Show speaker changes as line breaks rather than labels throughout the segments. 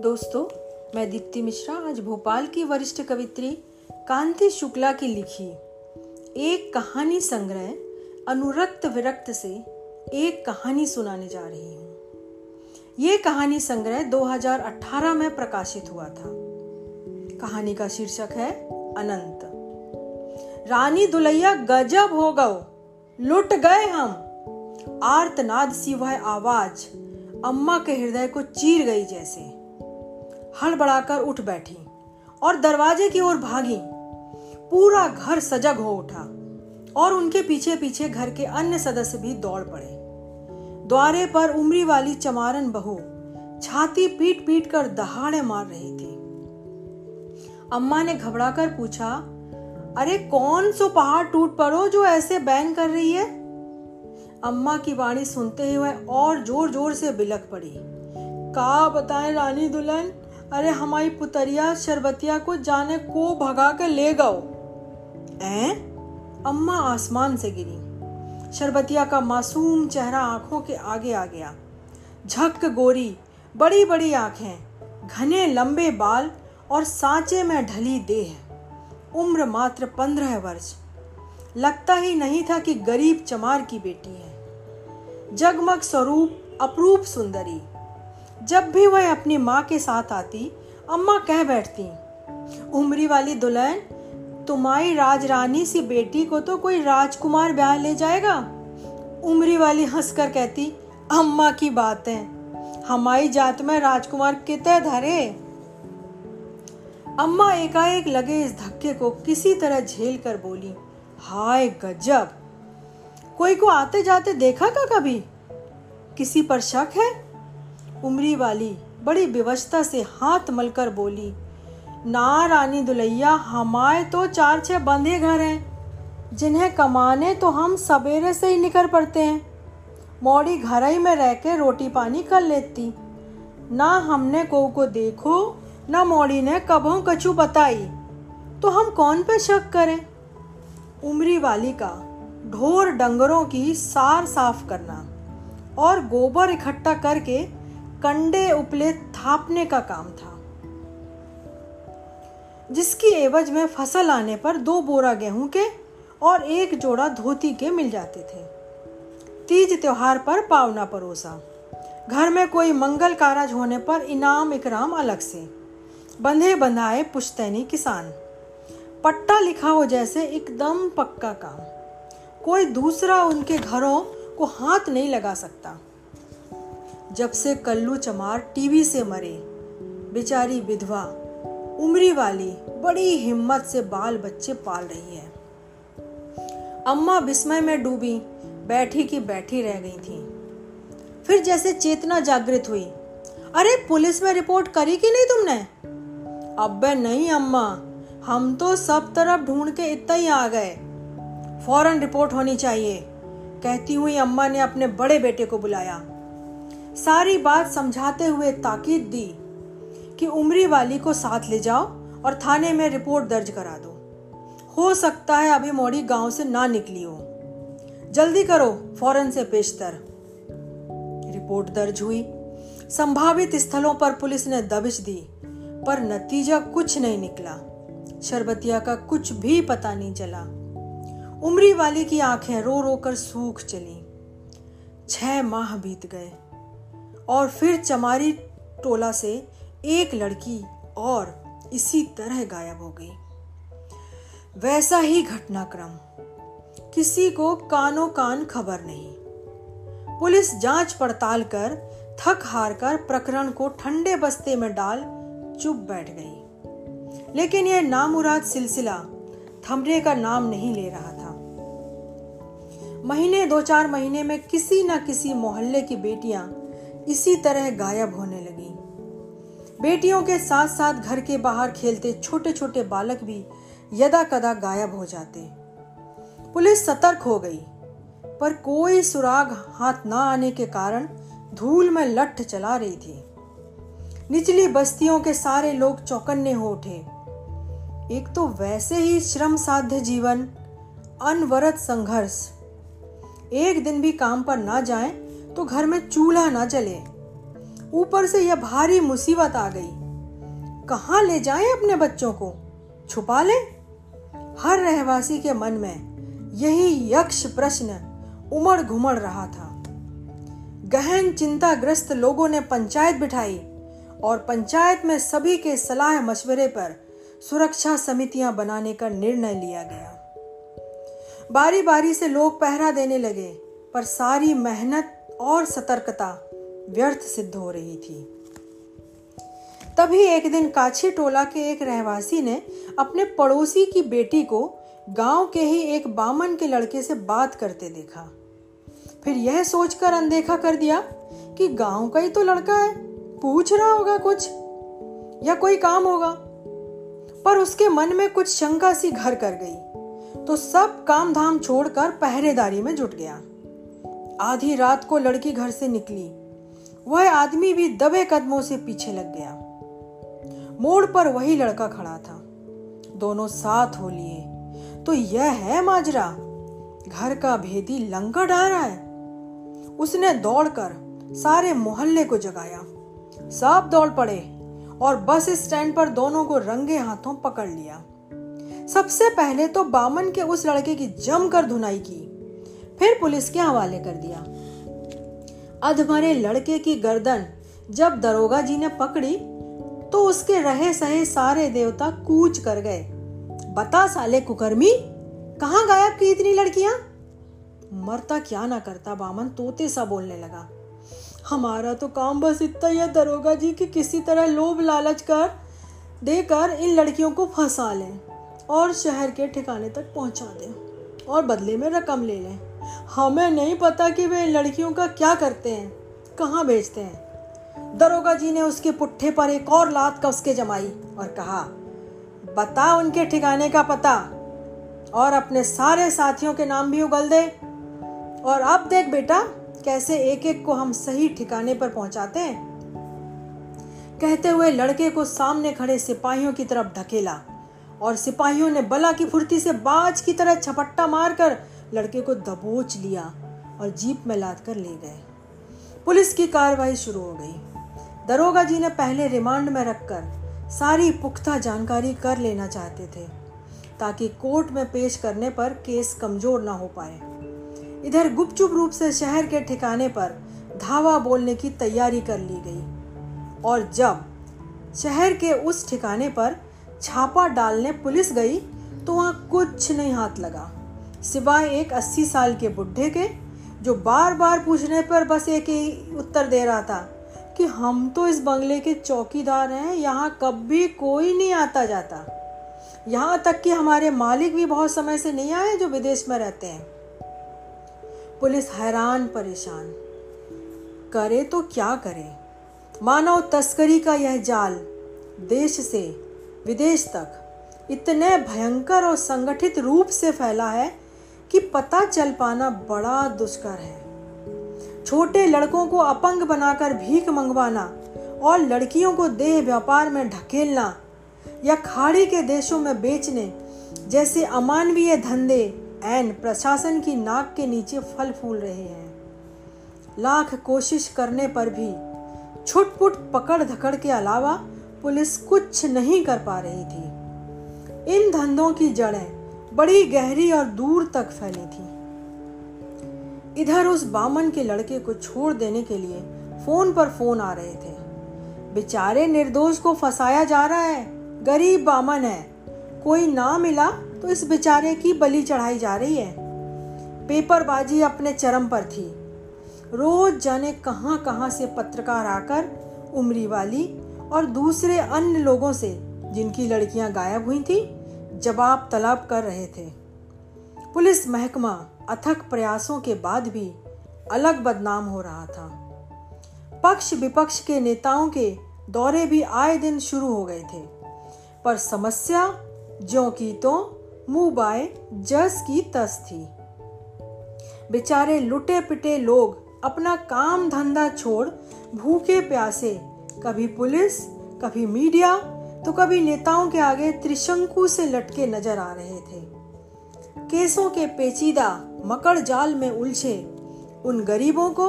दोस्तों, मैं दीप्ति मिश्रा, आज भोपाल की वरिष्ठ कवित्री कांति शुक्ला की लिखी एक कहानी संग्रह अनुरक्त विरक्त से एक कहानी सुनाने जा रही हूँ। ये कहानी संग्रह 2018 में प्रकाशित हुआ था। कहानी का शीर्षक है अनंत। रानी दुलैया गजब हो गओ लुट गए हम। आर्तनाद सी वह आवाज़, अम्मा के हृदय को चीर गई जैसे। हड़बड़ाकर उठ बैठी और दरवाजे की ओर भागी। पूरा घर सजग हो उठा और उनके पीछे पीछे घर के अन्य सदस्य भी दौड़ पड़े। द्वारे पर उम्री वाली चमारन बहू छाती पीट पीट कर दहाड़े मार रही थी। अम्मा ने घबराकर पूछा, अरे, कौन सो पहाड़ टूट पड़ो जो ऐसे बैंग कर रही है? अम्मा की वाणी सुनते ही वह और ज़ोर ज़ोर से बिलक पड़ी, का बताएँ रानी दुल्हन? अरे हमारी पुतरिया शरबतिया को जाने को भगा कर ले गओ। ए अम्मा आसमान से गिरी। शरबतिया का मासूम चेहरा आँखों के आगे आ गया। झक गोरी बड़ी बड़ी आँखें, घने लंबे बाल और सांचे में ढली देह। उम्र मात्र पंद्रह वर्ष। लगता ही नहीं था कि गरीब चमार की बेटी है। जगमग स्वरूप अप्रूप सुंदरी। जब भी वह अपनी माँ के साथ आती, अम्मा कह बैठती, उमरी वाली दुल्हन, तुम्हारी राज रानी सी बेटी को तो कोई राजकुमार ब्याह ले जाएगा? उमरी वाली हंसकर कहती, अम्मा की बात है, हमारी जात में राजकुमार कितने धरे अम्मा एकाएक लगे इस धक्के को किसी तरह झेल कर बोली, हाय गजब, कोई को आते जाते देखा का कभी? किसी पर शक है? उमरी वाली, बड़ी विवशता से हाथ मलकर बोली ना रानी दुलैया, हमारे तो चार छह बंधे घर हैं। जिन्हें कमाने तो हम सवेरे से ही निकल पड़ते हैं। मौड़ी घर ही में रह के रोटी पानी कर लेती। ना हमने को को देखो, ना मौड़ी ने कबों कछु बताई। तो हम कौन पे शक करें? उमरी वाली का ढोर डंगरों की सार साफ़ करना और गोबर इकट्ठा करके कंडे उपले थापने का काम था। जिसकी एवज में फ़सल आने पर दो बोरा गेहूँ के और एक जोड़ा धोती के मिल जाते थे। तीज त्योहार पर पावना परोसा। घर में कोई मंगल कारज होने पर इनाम इकराम अलग से। बंधे बंधाए पुश्तैनी किसान। पट्टा लिखा हो जैसे एकदम पक्का काम। कोई दूसरा उनके घरों को हाथ नहीं लगा सकता। जब से कल्लू चमार टीवी से मरे। बेचारी विधवा, उम्री वाली, बड़ी हिम्मत से बाल बच्चे पाल रही है। अम्मा विस्मय में डूबी, बैठी की बैठी रह गई थी। फिर जैसे चेतना जागृत हुई, अरे, पुलिस में रिपोर्ट करी कि नहीं तुमने? अब नहीं अम्मा, हम तो सब तरफ़ ढूंढ के इतना ही आ गए। फ़ौरन रिपोर्ट होनी चाहिए। कहती हुई अम्मा ने अपने बड़े बेटे को बुलाया। सारी बात समझाते हुए ताकीद दी कि उमरी वाली को साथ ले जाओ और थाने में रिपोर्ट दर्ज करा दो। हो सकता है अभी मोड़ी गाँव से ना निकली हो। जल्दी करो फ़ौरन से पेशतर। रिपोर्ट दर्ज हुई। संभावित स्थलों पर पुलिस ने दबिश दी, पर नतीजा कुछ नहीं निकला। शरबतिया का कुछ भी पता नहीं चला। उमरी वाली की आँखें रो रो कर सूख चली। छह माह बीत गए। और फिर चमारी टोला से एक लड़की और इसी तरह गायब हो गई। वैसा ही घटनाक्रम। किसी को कानो कान खबर नहीं। पुलिस जाँच पड़ताल कर थक हार कर प्रकरण को ठंडे बस्ते में डाल चुप बैठ गई। लेकिन यह नामुराद सिलसिला थमने का नाम नहीं ले रहा था। महीने, दो चार महीने में किसी न किसी मोहल्ले की बेटियाँ इसी तरह गायब होने लगी। बेटियों के साथ साथ घर के बाहर खेलते छोटे छोटे बालक भी यदा कदा गायब हो जाते। पुलिस सतर्क हो गई, पर कोई सुराग हाथ ना आने के कारण धूल में लठ चला रही थी। निचली बस्तियों के सारे लोग चौकन्ने हो उठे। एक तो वैसे ही श्रम साध्य जीवन, अनवरत संघर्ष। एक दिन भी काम पर ना जाएँ तो घर में चूल्हा ना जले। ऊपर से यह भारी मुसीबत आ गई। कहाँ ले जाएँ अपने बच्चों को? छुपा ले? हर रहवासी के मन में यही यक्ष प्रश्न उमड़ घुमड़ रहा था। गहन चिंताग्रस्त लोगों ने पंचायत बिठाई और पंचायत में सभी के सलाह मशवरे पर सुरक्षा समितियाँ बनाने का निर्णय लिया गया। बारी बारी से लोग पहरा देने लगे, पर सारी मेहनत और सतर्कता व्यर्थ सिद्ध हो रही थी। तभी एक दिन काछी टोला के एक रहवासी ने अपने पड़ोसी की बेटी को गाँव के ही एक बामन के लड़के से बात करते देखा। फिर यह सोचकर अनदेखा कर दिया कि गाँव का ही तो लड़का है, पूछ रहा होगा कुछ या कोई काम होगा। पर उसके मन में कुछ शंका सी घर कर गई तो सब काम धाम छोड़कर पहरेदारी में जुट गया। आधी रात को लड़की घर से निकली। वह आदमी भी दबे कदमों से पीछे लग गया। मोड़ पर वही लड़का खड़ा था। दोनों साथ हो लिए। तो यह है माजरा। घर का भेदी लंका डाल रहा है। उसने दौड़कर सारे मोहल्ले को जगाया। सब दौड़ पड़े और बस स्टैंड पर दोनों को रंगे हाथों पकड़ लिया। सबसे पहले तो बामन के उस लड़के की जमकर धुनाई की। फिर पुलिस के हवाले कर दिया। अधमरे लड़के की गर्दन जब दरोगा जी ने पकड़ी तो उसके रहे सहे सारे देवता कूच कर गए। बता साले कुकर्मी, कहाँ गायब की इतनी लड़कियाँ? मरता क्या ना करता बामन तोते सा बोलने लगा। हमारा तो काम बस इतना ही दरोगा जी, की किसी तरह लोभ लालच कर, देकर इन लड़कियों को फंसा लें और शहर के ठिकाने तक पहुँचा दें और बदले में रकम ले लें। हमें नहीं पता कि वे लड़कियों का क्या करते हैं, कहाँ भेजते हैं। दरोगा जी ने उसके पुट्ठे पर एक और लात का उसके जमाई और कहा बता उनके ठिकाने का पता और अपने सारे साथियों के नाम भी उगल दे। और अब देख बेटा, कैसे एक एक को हम सही ठिकाने पर पहुंचाते हैं? कहते हुए लड़के को सामने खड़े सिपाहियों की तरफ़ ढकेला और सिपाहियों ने बला की फुर्ती से बाज की तरह छपट्टा मारकर लड़के को दबोच लिया और जीप में लाद कर ले गए। पुलिस की कार्रवाई शुरू हो गई। दरोगा जी ने पहले रिमांड में रखकर सारी पुख्ता जानकारी कर लेना चाहते थे, ताकि कोर्ट में पेश करने पर केस कमज़ोर ना हो पाए। इधर गुपचुप रूप से शहर के ठिकाने पर धावा बोलने की तैयारी कर ली गई और जब शहर के उस ठिकाने पर छापा डालने पुलिस गई तो वहाँ कुछ नहीं हाथ लगा। सिवाय एक अस्सी साल के बुढ़े के, जो बार बार पूछने पर बस एक ही उत्तर दे रहा था कि हम तो इस बंगले के चौकीदार हैं, यहाँ कभी कोई नहीं आता जाता। यहाँ तक कि हमारे मालिक भी बहुत समय से नहीं आए जो विदेश में रहते हैं। पुलिस हैरान परेशान। करे तो क्या करे? मानव तस्करी का यह जाल देश से विदेश तक इतने भयंकर और संगठित रूप से फैला है कि पता चल पाना बड़ा दुष्कर है। छोटे लड़कों को अपंग बनाकर भीख मंगवाना और लड़कियों को देह व्यापार में ढकेलना या खाड़ी के देशों में बेचने जैसे अमानवीय धंधे एन प्रशासन की नाक के नीचे फल फूल रहे हैं। लाख कोशिश करने पर भी छुटपुट पकड़ धकड़ के अलावा पुलिस कुछ नहीं कर पा रही थी। इन धंधों की जड़ें बड़ी गहरी और दूर तक फैली थी। इधर उस बामन के लड़के को छोड़ देने के लिए फ़ोन पर फ़ोन आ रहे थे। बेचारे निर्दोष को फंसाया जा रहा है। गरीब बामन है। कोई ना मिला तो इस बेचारे की बलि चढ़ाई जा रही है। पेपरबाजी अपने चरम पर थी। रोज जाने कहाँ कहाँ से पत्रकार आकर उमरी वाली और दूसरे अन्य लोगों से जिनकी लड़कियाँ गायब हुई थी जवाब तलब कर रहे थे। पुलिस महकमा अथक प्रयासों के बाद भी अलग बदनाम हो रहा था। पक्ष विपक्ष के नेताओं के दौरे भी आए दिन शुरू हो गए थे। पर समस्या जो की तो मुँह बाय जस की तस थी। बेचारे लुटे पिटे लोग अपना काम धंधा छोड़ भूखे प्यासे, कभी पुलिस, कभी मीडिया तो कभी नेताओं के आगे त्रिशंकु से लटके नज़र आ रहे थे। केसों के पेचीदा, मकड़ जाल में उलझे, उन गरीबों को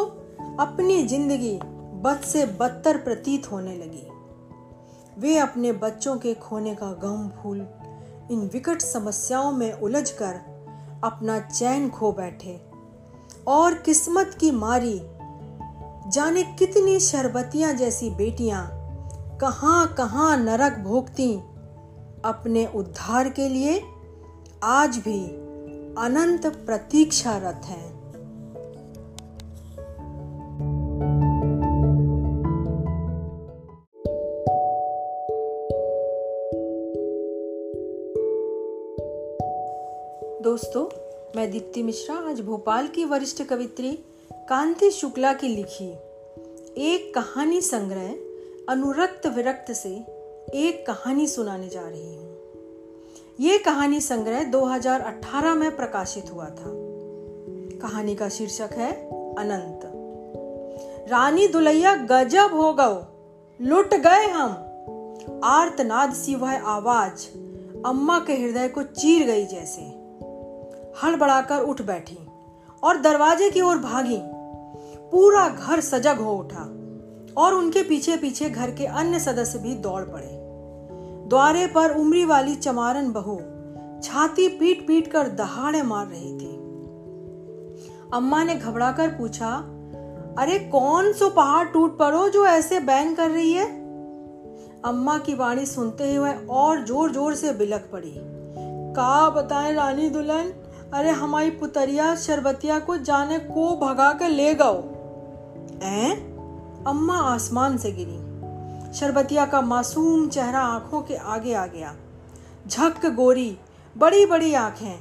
अपनी ज़िंदगी बद से बदतर प्रतीत होने लगी। वे अपने बच्चों के खोने का गम भूल, इन विकट समस्याओं में उलझकर अपना चैन खो बैठे। और किस्मत की मारी, जाने कितनी शरबतियाँ जैसी बेटियाँ कहाँ कहाँ नरक भोगती। अपने उद्धार के लिए आज भी अनंत प्रतीक्षारत हैं। दोस्तों, मैं दीप्ति मिश्रा, आज भोपाल की वरिष्ठ कवित्री कांति शुक्ला की लिखी एक कहानी संग्रह अनुरक्त विरक्त से एक कहानी सुनाने जा रही हूँ। ये कहानी संग्रह 2018 में प्रकाशित हुआ था। कहानी का शीर्षक है अनंत। रानी दुलैया गजब हो गओ, लुट गए हम। आर्तनाद सी वह आवाज़, अम्मा के हृदय को चीर गई जैसे। हड़बड़ाकर उठ बैठी और दरवाजे की ओर भागी। पूरा घर सजग हो उठा। और उनके पीछे पीछे घर के अन्य सदस्य भी दौड़ पड़े। द्वारे पर उम्री वाली चमारन बहू छाती पीट पीट कर दहाड़े मार रही थी। अम्मा ने घबराकर पूछा, अरे, कौन सो पहाड़ टूट पड़ो जो ऐसे बैंग कर रही है? अम्मा की वाणी सुनते ही वह और ज़ोर ज़ोर से बिलक पड़ी। का बताएँ रानी दुल्हन? अरे, हमारी पुतरिया शरबतिया को जाने को भगा कर ले गओ। अम्मा आसमान से गिरी। शरबतिया का मासूम चेहरा आँखों के आगे आ गया। झक गोरी बड़ी बड़ी आँखें,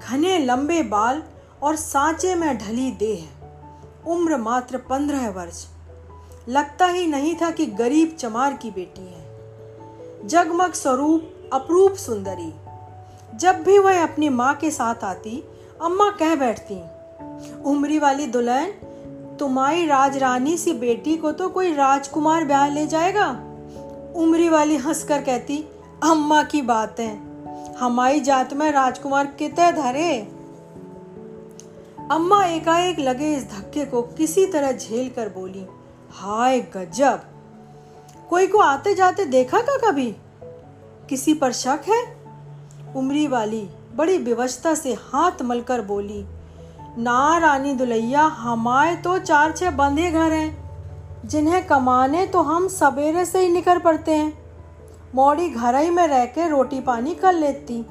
घने लंबे बाल और सांचे में ढली देह। उम्र मात्र पंद्रह वर्ष। लगता ही नहीं था कि गरीब चमार की बेटी है। जगमग स्वरूप, अप्रूप सुंदरी। जब भी वह अपनी माँ के साथ आती, अम्मा कह बैठती, उमरी वाली दुल्हन तुम्हारी राजरानी सी बेटी को तो कोई राजकुमार ब्याह ले जाएगा? उमरी वाली हंसकर कहती, अम्मा की बात। है हमारी जात में राजकुमार कितने धरे? अम्मा एकाएक लगे इस धक्के को किसी तरह झेल कर बोली, हाय गजब! कोई को आते जाते देखा का कभी? किसी पर शक है? उमरी वाली बड़ी विवशता से हाथ मलकर बोली ना रानी दुलैया, हमारे तो चार छह बंधे घर हैं। जिन्हें कमाने तो हम सवेरे से ही निकल पड़ते हैं। मौड़ी घर ही में रह के रोटी पानी कर लेती।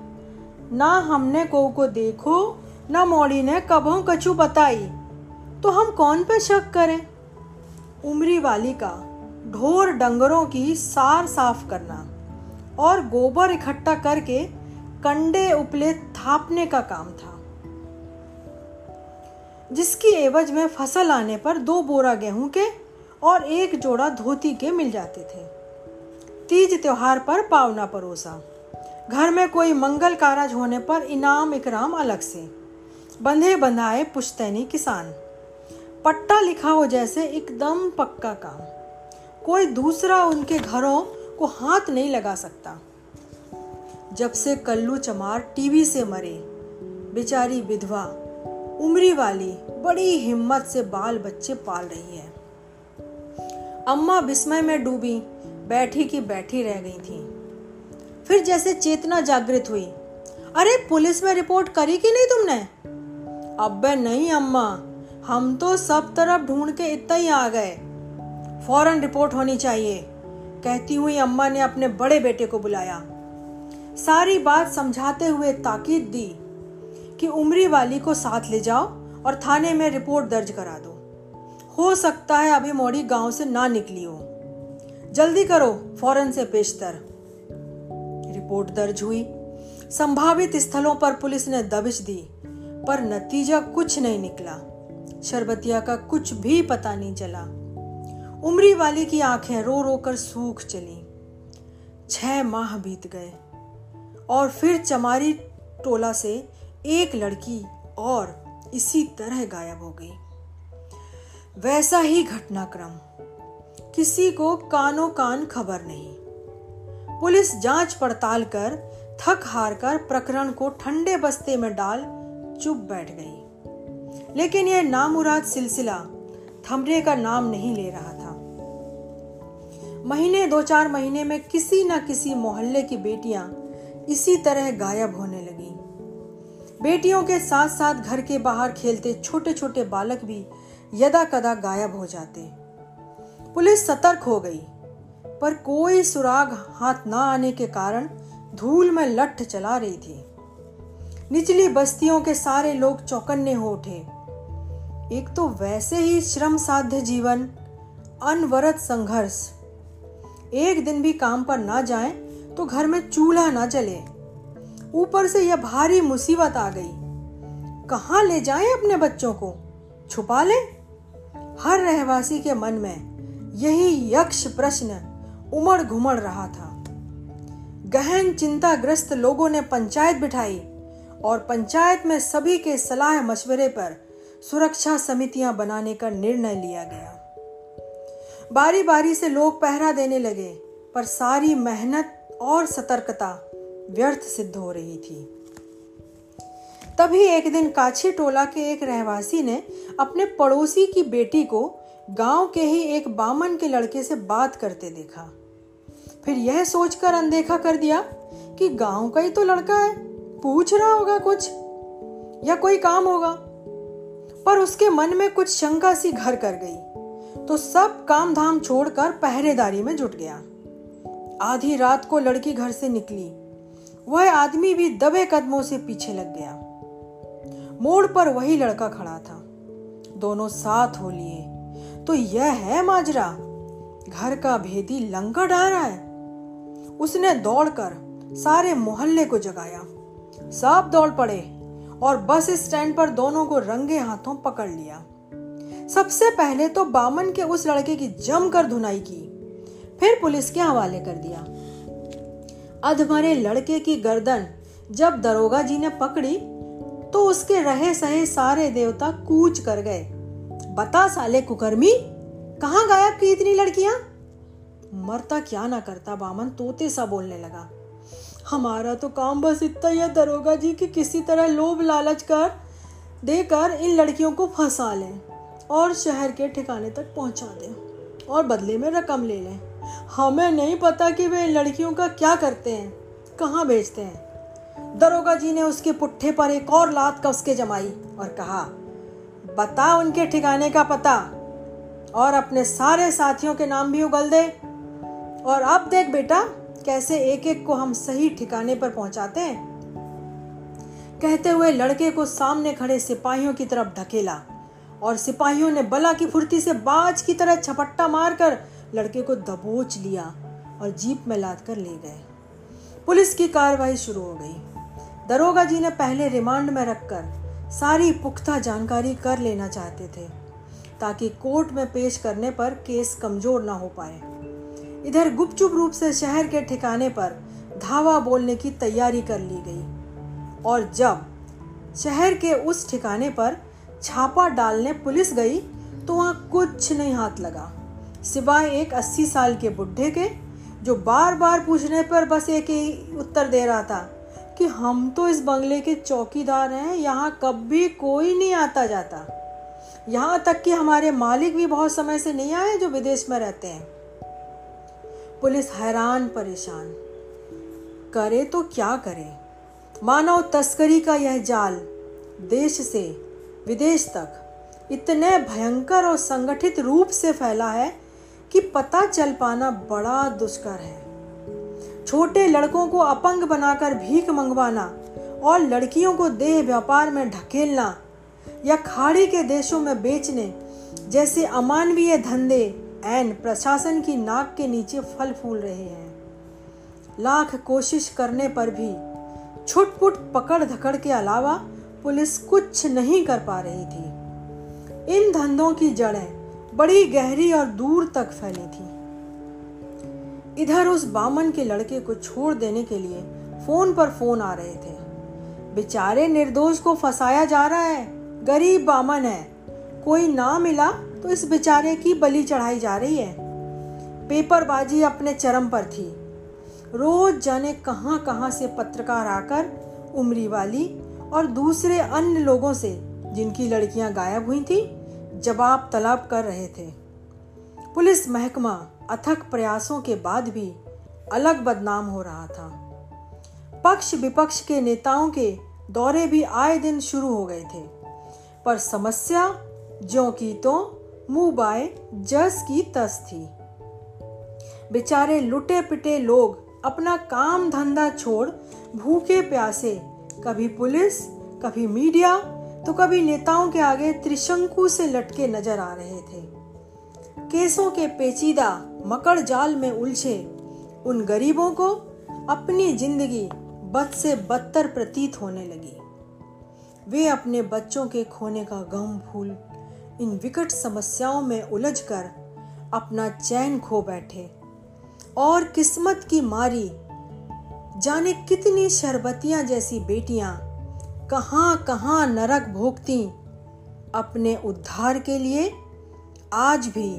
ना हमने को को देखो, ना मौड़ी ने कबों कछु बताई। तो हम कौन पे शक करें? उमरी वाली का ढोर डंगरों की सार साफ़ करना और गोबर इकट्ठा करके कंडे उपले थापने का काम था। जिसकी एवज में फ़सल आने पर दो बोरा गेहूँ के और एक जोड़ा धोती के मिल जाते थे। तीज त्योहार पर पावना परोसा। घर में कोई मंगल कारज होने पर इनाम इकराम अलग से। बंधे बंधाए पुश्तैनी किसान। पट्टा लिखा हो जैसे एकदम पक्का काम। कोई दूसरा उनके घरों को हाथ नहीं लगा सकता। जब से कल्लू चमार टीवी से मरे, बेचारी विधवा उम्री वाली बड़ी हिम्मत से बाल बच्चे पाल रही है। अम्मा विस्मय में डूबी, बैठी की बैठी रह गई थी। फिर जैसे चेतना जागृत हुई, अरे, पुलिस में रिपोर्ट करी कि नहीं तुमने? अब नहीं अम्मा, हम तो सब तरफ़ ढूंढ के इतना ही आ गए। फ़ौरन रिपोर्ट होनी चाहिए। कहती हुई अम्मा ने अपने बड़े बेटे को बुलाया। सारी बात समझाते हुए ताकीद दी। कि उमरी वाली को साथ ले जाओ और थाने में रिपोर्ट दर्ज करा दो। हो सकता है अभी मोड़ी गाँव से ना निकली हो। जल्दी करो, फ़ौरन से पेशतर। रिपोर्ट दर्ज हुई। संभावित स्थलों पर पुलिस ने दबिश दी, पर नतीजा कुछ नहीं निकला। शरबतिया का कुछ भी पता नहीं चला। उमरी वाली की आँखें रो रो कर सूख चली। छह माह बीत गए और फिर चमारी टोला से एक लड़की और इसी तरह गायब हो गई। वैसा ही घटनाक्रम। किसी को कानो कान खबर नहीं। पुलिस जाँच पड़ताल कर थक हार कर प्रकरण को ठंडे बस्ते में डाल चुप बैठ गई। लेकिन यह नामुराद सिलसिला थमने का नाम नहीं ले रहा था। महीने दो चार महीने में किसी न किसी मोहल्ले की बेटियाँ इसी तरह गायब होने लगी बेटियों के साथ साथ घर के बाहर खेलते छोटे छोटे बालक भी यदा कदा गायब हो जाते। पुलिस सतर्क हो गई, पर कोई सुराग हाथ ना आने के कारण धूल में लठ चला रही थी। निचली बस्तियों के सारे लोग चौकन्ने हो उठे। एक तो वैसे ही श्रम साध्य जीवन, अनवरत संघर्ष। एक दिन भी काम पर ना जाए तो घर में चूल्हा ना जले। ऊपर से यह भारी मुसीबत आ गई। कहा ले जाएँ अपने बच्चों को? छुपा ले? हर रहवासी के मन में यही यक्ष प्रश्न उमड़ घुमड़ रहा था। गहन चिंताग्रस्त लोगों ने पंचायत बिठाई और पंचायत में सभी के सलाह मशवरे पर सुरक्षा समितियाँ बनाने का निर्णय लिया गया। बारी बारी से लोग पहरा देने लगे, पर सारी मेहनत और सतर्कता व्यर्थ सिद्ध हो रही थी। तभी एक दिन काछी टोला के एक रहवासी ने अपने पड़ोसी की बेटी को गाँव के ही एक बामन के लड़के से बात करते देखा। फिर यह सोचकर अनदेखा कर दिया कि गाँव का ही तो लड़का है, पूछ रहा होगा कुछ, या कोई काम होगा। पर उसके मन में कुछ शंका सी घर कर गई तो सब काम धाम छोड़कर पहरेदारी में जुट गया। आधी रात को लड़की घर से निकली। वह आदमी भी दबे कदमों से पीछे लग गया। मोड़ पर वही लड़का खड़ा था। दोनों साथ हो लिए। तो यह है माजरा। घर का भेदी लंका डाल रहा है। उसने दौड़कर सारे मोहल्ले को जगाया। सब दौड़ पड़े और बस स्टैंड पर दोनों को रंगे हाथों पकड़ लिया। सबसे पहले तो बामन के उस लड़के की जमकर धुनाई की। फिर पुलिस के हवाले कर दिया। अधमरे लड़के की गर्दन जब दरोगा जी ने पकड़ी तो उसके रहे सहे सारे देवता कूच कर गए। बता साले कुकर्मी, कहाँ गायब की इतनी लड़कियाँ? मरता क्या ना करता बामन, तोते सा बोलने लगा। हमारा तो काम बस इतना ही दरोगा जी, कि किसी तरह लोभ लालच कर, देकर इन लड़कियों को फंसा लें और शहर के ठिकाने तक पहुँचा दें और बदले में रकम ले लें। हमें नहीं पता कि वे लड़कियों का क्या करते हैं, कहाँ भेजते हैं। दरोगा जी ने उसके पुट्ठे पर एक और लात का उसके जमाई और कहा बता उनके ठिकाने का पता और अपने सारे साथियों के नाम भी उगल दे। और अब देख बेटा, कैसे एक एक को हम सही ठिकाने पर पहुंचाते हैं? कहते हुए लड़के को सामने खड़े सिपाहियों की तरफ़ ढकेला और सिपाहियों ने बला की फुर्ती से बाज की तरह छपट्टा मारकर लड़के को दबोच लिया और जीप में लाद कर ले गए। पुलिस की कार्रवाई शुरू हो गई। दरोगा जी ने पहले रिमांड में रखकर सारी पुख्ता जानकारी कर लेना चाहते थे, ताकि कोर्ट में पेश करने पर केस कमज़ोर ना हो पाए। इधर गुपचुप रूप से शहर के ठिकाने पर धावा बोलने की तैयारी कर ली गई और जब शहर के उस ठिकाने पर छापा डालने पुलिस गई तो वहाँ कुछ नहीं हाथ लगा। सिवाय एक अस्सी साल के बुढ़े के, जो बार बार पूछने पर बस एक ही उत्तर दे रहा था कि हम तो इस बंगले के चौकीदार हैं, यहाँ कभी कोई नहीं आता जाता। यहाँ तक कि हमारे मालिक भी बहुत समय से नहीं आए जो विदेश में रहते हैं। पुलिस हैरान परेशान। करे तो क्या करे? मानव तस्करी का यह जाल देश से विदेश तक इतने भयंकर और संगठित रूप से फैला है कि पता चल पाना बड़ा दुष्कर है। छोटे लड़कों को अपंग बनाकर भीख मंगवाना और लड़कियों को देह व्यापार में ढकेलना या खाड़ी के देशों में बेचने जैसे अमानवीय धंधे एन प्रशासन की नाक के नीचे फल फूल रहे हैं। लाख कोशिश करने पर भी छुटपुट पकड़ धकड़ के अलावा पुलिस कुछ नहीं कर पा रही थी। इन धंधों की जड़ें बड़ी गहरी और दूर तक फैली थी। इधर उस बामन के लड़के को छोड़ देने के लिए फ़ोन पर फ़ोन आ रहे थे। बेचारे निर्दोष को फंसाया जा रहा है। गरीब बामन है। कोई ना मिला तो इस बेचारे की बलि चढ़ाई जा रही है। पेपरबाजी अपने चरम पर थी। रोज जाने कहाँ कहाँ से पत्रकार आकर उमरी वाली और दूसरे अन्य लोगों से जिनकी लड़कियाँ गायब हुई थी जवाब तलब कर रहे थे। पुलिस महकमा अथक प्रयासों के बाद भी अलग बदनाम हो रहा था। पक्ष विपक्ष के नेताओं के दौरे भी आए दिन शुरू हो गए थे। पर समस्या, ज्यो की तो मुँह बाय जस की तस थी। बेचारे लुटे पिटे लोग अपना काम धंधा छोड़ भूखे प्यासे, कभी पुलिस, कभी मीडिया तो कभी नेताओं के आगे त्रिशंकु से लटके नज़र आ रहे थे। केसों के पेचीदा, मकड़ जाल में उलझे, उन गरीबों को अपनी ज़िंदगी बद से बदतर प्रतीत होने लगी। वे अपने बच्चों के खोने का गम भूल, इन विकट समस्याओं में उलझकर अपना चैन खो बैठे। और किस्मत की मारी, जाने कितनी शरबतियाँ जैसी बेटियाँ कहाँ कहाँ नरक भोगती। अपने उद्धार के लिए आज भी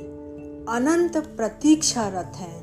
अनंत प्रतीक्षारत हैं।